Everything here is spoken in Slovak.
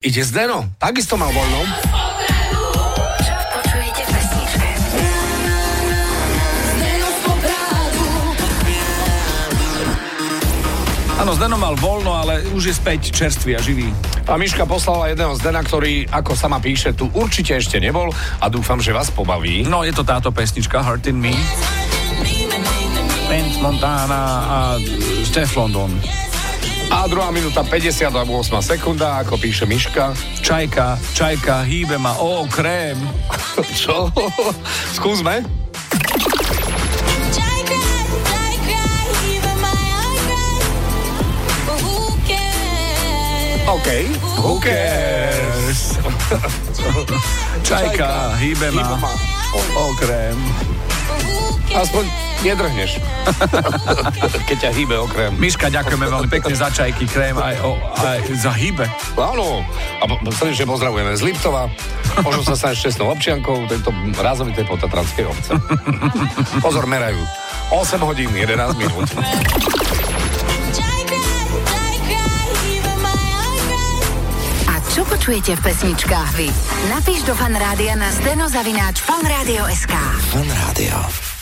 Ide Zdeno, takisto mal voľno. Áno, Zdeno mal voľno, ale už je späť čerstvý a živý. A Miška poslala jedného Zdena, ktorý, ako sama píše, tu určite ešte nebol a dúfam, že vás pobaví. No, je to táto pesnička Heart in Me. Pence Montana a Steph London. A druhá minúta 58 sekunda, ako píše Miška. Čajka, čajka, hýbe ma, ó, krém. Čo? Skúsme. OK. Who cares? Čajka, hýbe ma, krém. Aspoň nedrhneš. Keď ťa hýbe okrem. Miška, ďakujeme veľmi pekne za čajky, krém aj, o, aj za hýbe. Áno. A srdečne pozdravujeme z Liptova. Možno sa staneš čestnou občiankou tejto razovitej potatranskej obce. Pozor, merajú. 8 hodín, 11 minút. A čo počujete v pesničkách vy? Napíš do fanrádia na steno zavináč fanradio.sk. Fan Rádio.